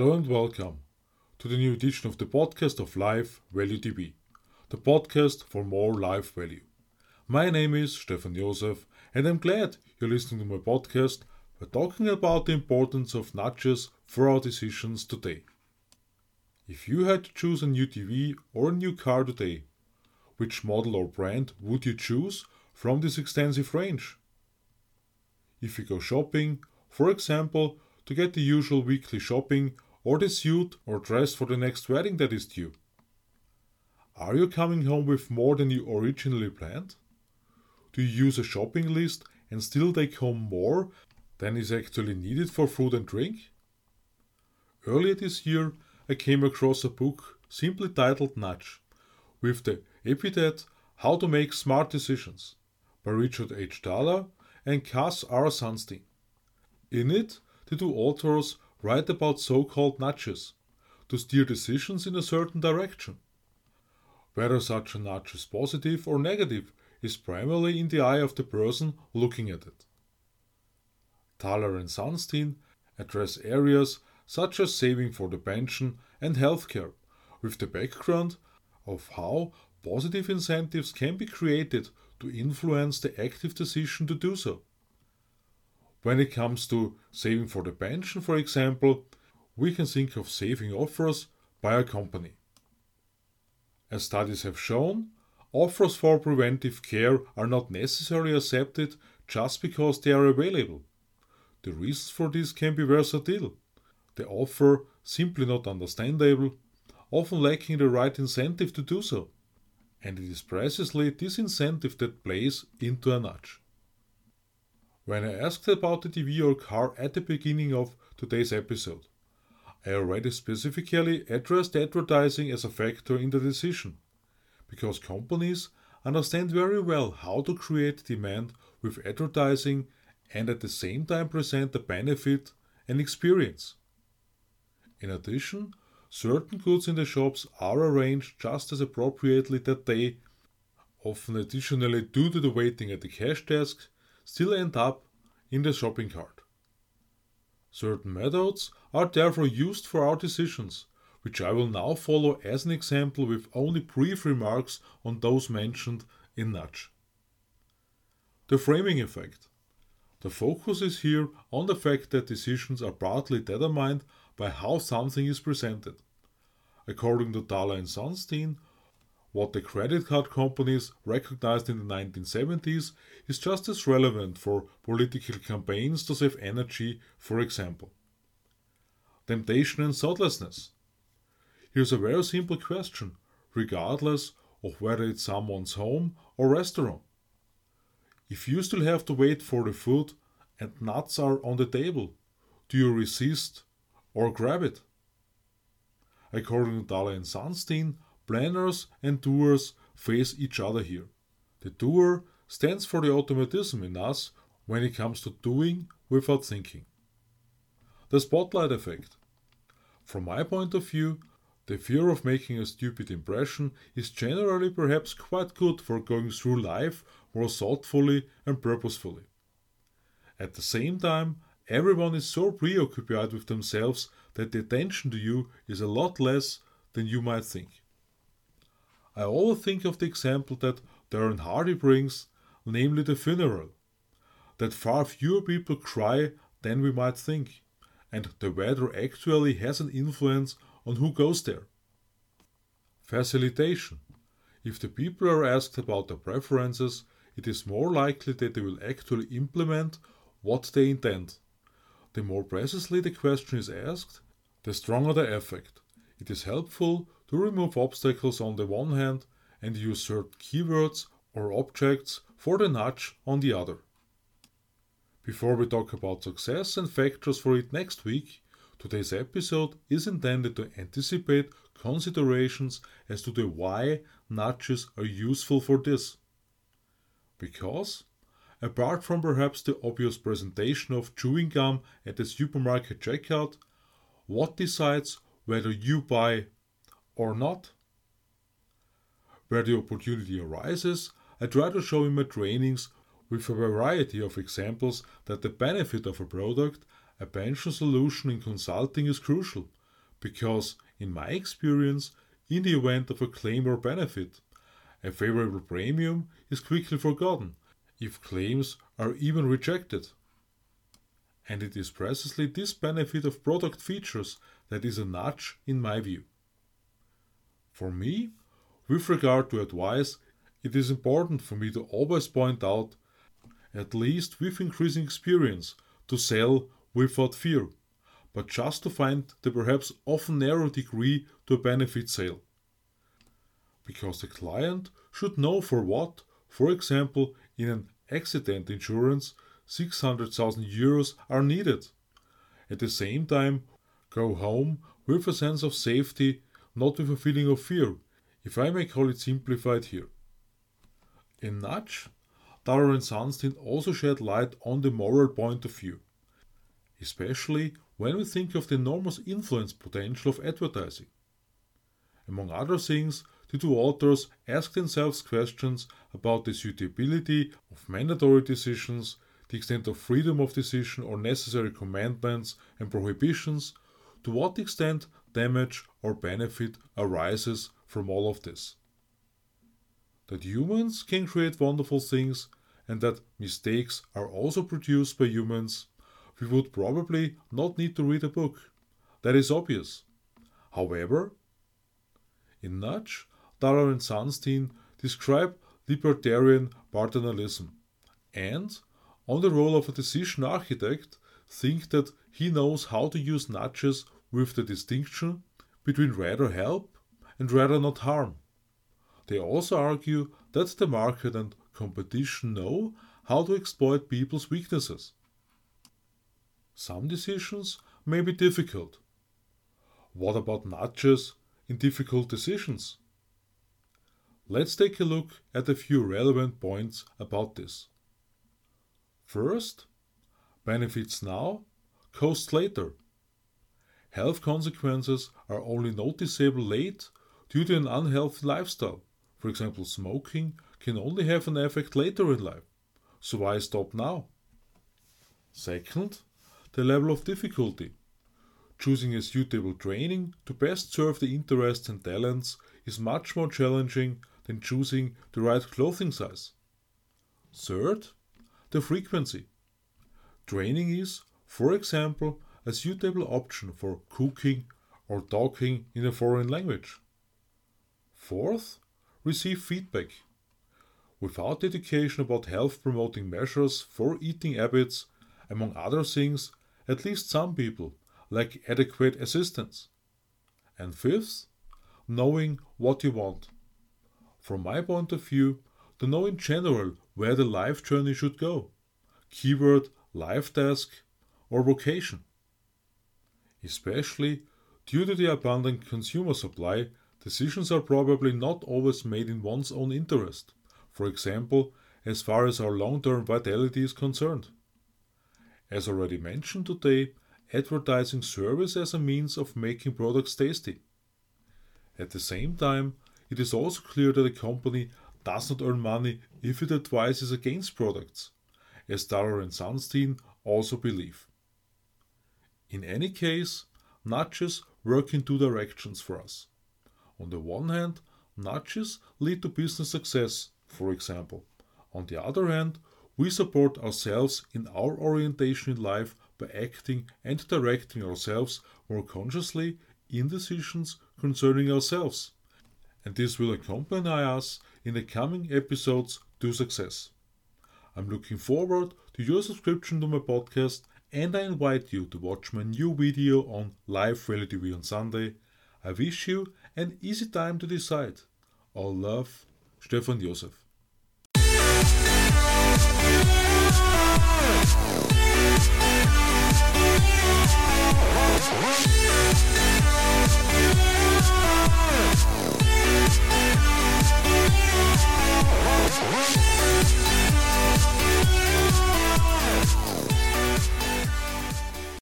Hello and welcome to the new edition of the podcast of Life Value TV, the podcast for more life value. My name is Stefan Josef, and I'm glad you're listening to my podcast. We're talking about the importance of nudges for our decisions today. If you had to choose a new TV or a new car today, which model or brand would you choose from this extensive range? If you go shopping, for example, to get the usual weekly shopping or the suit or dress for the next wedding that is due? Are you coming home with more than you originally planned? Do you use a shopping list and still take home more than is actually needed for food and drink? Earlier this year, I came across a book simply titled Nudge, with the epithet How to Make Smart Decisions by Richard H. Thaler and Cass R. Sunstein. In it, the two authors write about so called nudges to steer decisions in a certain direction. Whether such a nudge is positive or negative is primarily in the eye of the person looking at it. Thaler and Sunstein address areas such as saving for the pension and healthcare, with the background of how positive incentives can be created to influence the active decision to do so. When it comes to saving for the pension, for example, we can think of saving offers by a company. As studies have shown, offers for preventive care are not necessarily accepted just because they are available. The reasons for this can be versatile. The offer simply not understandable, often lacking the right incentive to do so. And it is precisely this incentive that plays into a nudge. When I asked about the TV or car at the beginning of today's episode, I already specifically addressed advertising as a factor in the decision, because companies understand very well how to create demand with advertising and at the same time present the benefit and experience. In addition, certain goods in the shops are arranged just as appropriately that day, often additionally due to the waiting at the cash desk, still end up in the shopping cart. Certain methods are therefore used for our decisions, which I will now follow as an example with only brief remarks on those mentioned in Nudge. The framing effect. The focus is here on the fact that decisions are partly determined by how something is presented. According to Thaler and Sunstein, what the credit card companies recognized in the 1970s is just as relevant for political campaigns to save energy, for example. Temptation and thoughtlessness. Here's a very simple question, regardless of whether it's someone's home or restaurant. If you still have to wait for the food and nuts are on the table, do you resist or grab it? According to Thaler and Sunstein, planners and doers face each other here. The doer stands for the automatism in us when it comes to doing without thinking. The spotlight effect. From my point of view, the fear of making a stupid impression is generally perhaps quite good for going through life more thoughtfully and purposefully. At the same time, everyone is so preoccupied with themselves that the attention to you is a lot less than you might think. I always think of the example that Darren Hardy brings, namely the funeral. That far fewer people cry than we might think, and the weather actually has an influence on who goes there. Facilitation. If the people are asked about their preferences, it is more likely that they will actually implement what they intend. The more precisely the question is asked, the stronger the effect. It is helpful to remove obstacles on the one hand and use certain keywords or objects for the nudge on the other. Before we talk about success and factors for it next week, today's episode is intended to anticipate considerations as to the why nudges are useful for this. Because, apart from perhaps the obvious presentation of chewing gum at the supermarket checkout, what decides whether you buy or not? Where the opportunity arises, I try to show in my trainings with a variety of examples that the benefit of a product, a pension solution in consulting is crucial, because, in my experience, in the event of a claim or benefit, a favorable premium is quickly forgotten if claims are even rejected. And it is precisely this benefit of product features that is a nudge in my view. For me, with regard to advice, it is important for me to always point out, at least with increasing experience, to sell without fear, but just to find the perhaps often narrow degree to a benefit sale. Because the client should know for what, for example, in an accident insurance, 600,000 euros are needed. At the same time, go home with a sense of safety, not with a feeling of fear, if I may call it simplified here. In Nudge, Thaler and Sunstein also shed light on the moral point of view, especially when we think of the enormous influence potential of advertising. Among other things, the two authors ask themselves questions about the suitability of mandatory decisions, the extent of freedom of decision or necessary commandments and prohibitions, to what extent damage or benefit arises from all of this. That humans can create wonderful things and that mistakes are also produced by humans, we would probably not need to read a book. That is obvious. However, in Nudge, Thaler and Sunstein describe libertarian paternalism and, on the role of a decision architect, think that he knows how to use nudges with the distinction between rather help and rather not harm. They also argue that the market and competition know how to exploit people's weaknesses. Some decisions may be difficult. What about nudges in difficult decisions? Let's take a look at a few relevant points about this. First, benefits now, costs later. Health consequences are only noticeable late due to an unhealthy lifestyle. For example, smoking can only have an effect later in life. So why stop now? Second, the level of difficulty. Choosing a suitable training to best serve the interests and talents is much more challenging than choosing the right clothing size. Third, the frequency. Training is, for example, a suitable option for cooking or talking in a foreign language. Fourth, receive feedback. Without education about health promoting measures for eating habits, among other things, at least some people lack adequate assistance. And fifth, knowing what you want. From my point of view, to know in general where the life journey should go. Keyword life task or vocation. Especially due to the abundant consumer supply, Decisions are probably not always made in one's own interest, for example, as far as our long term vitality is concerned. As already mentioned today, advertising serves as a means of making products tasty. At the same time, it is also clear that a company does not earn money if it advises against products, as Thaler and Sunstein also believe. In any case, nudges work in two directions for us. On the one hand, nudges lead to business success, for example. On the other hand, we support ourselves in our orientation in life by acting and directing ourselves more consciously in decisions concerning ourselves. And this will accompany us in the coming episodes to success. I'm looking forward to your subscription to my podcast and I invite you to watch my new video on Life Value TV on Sunday. I wish you an easy time to decide. All love, Stefan Josef.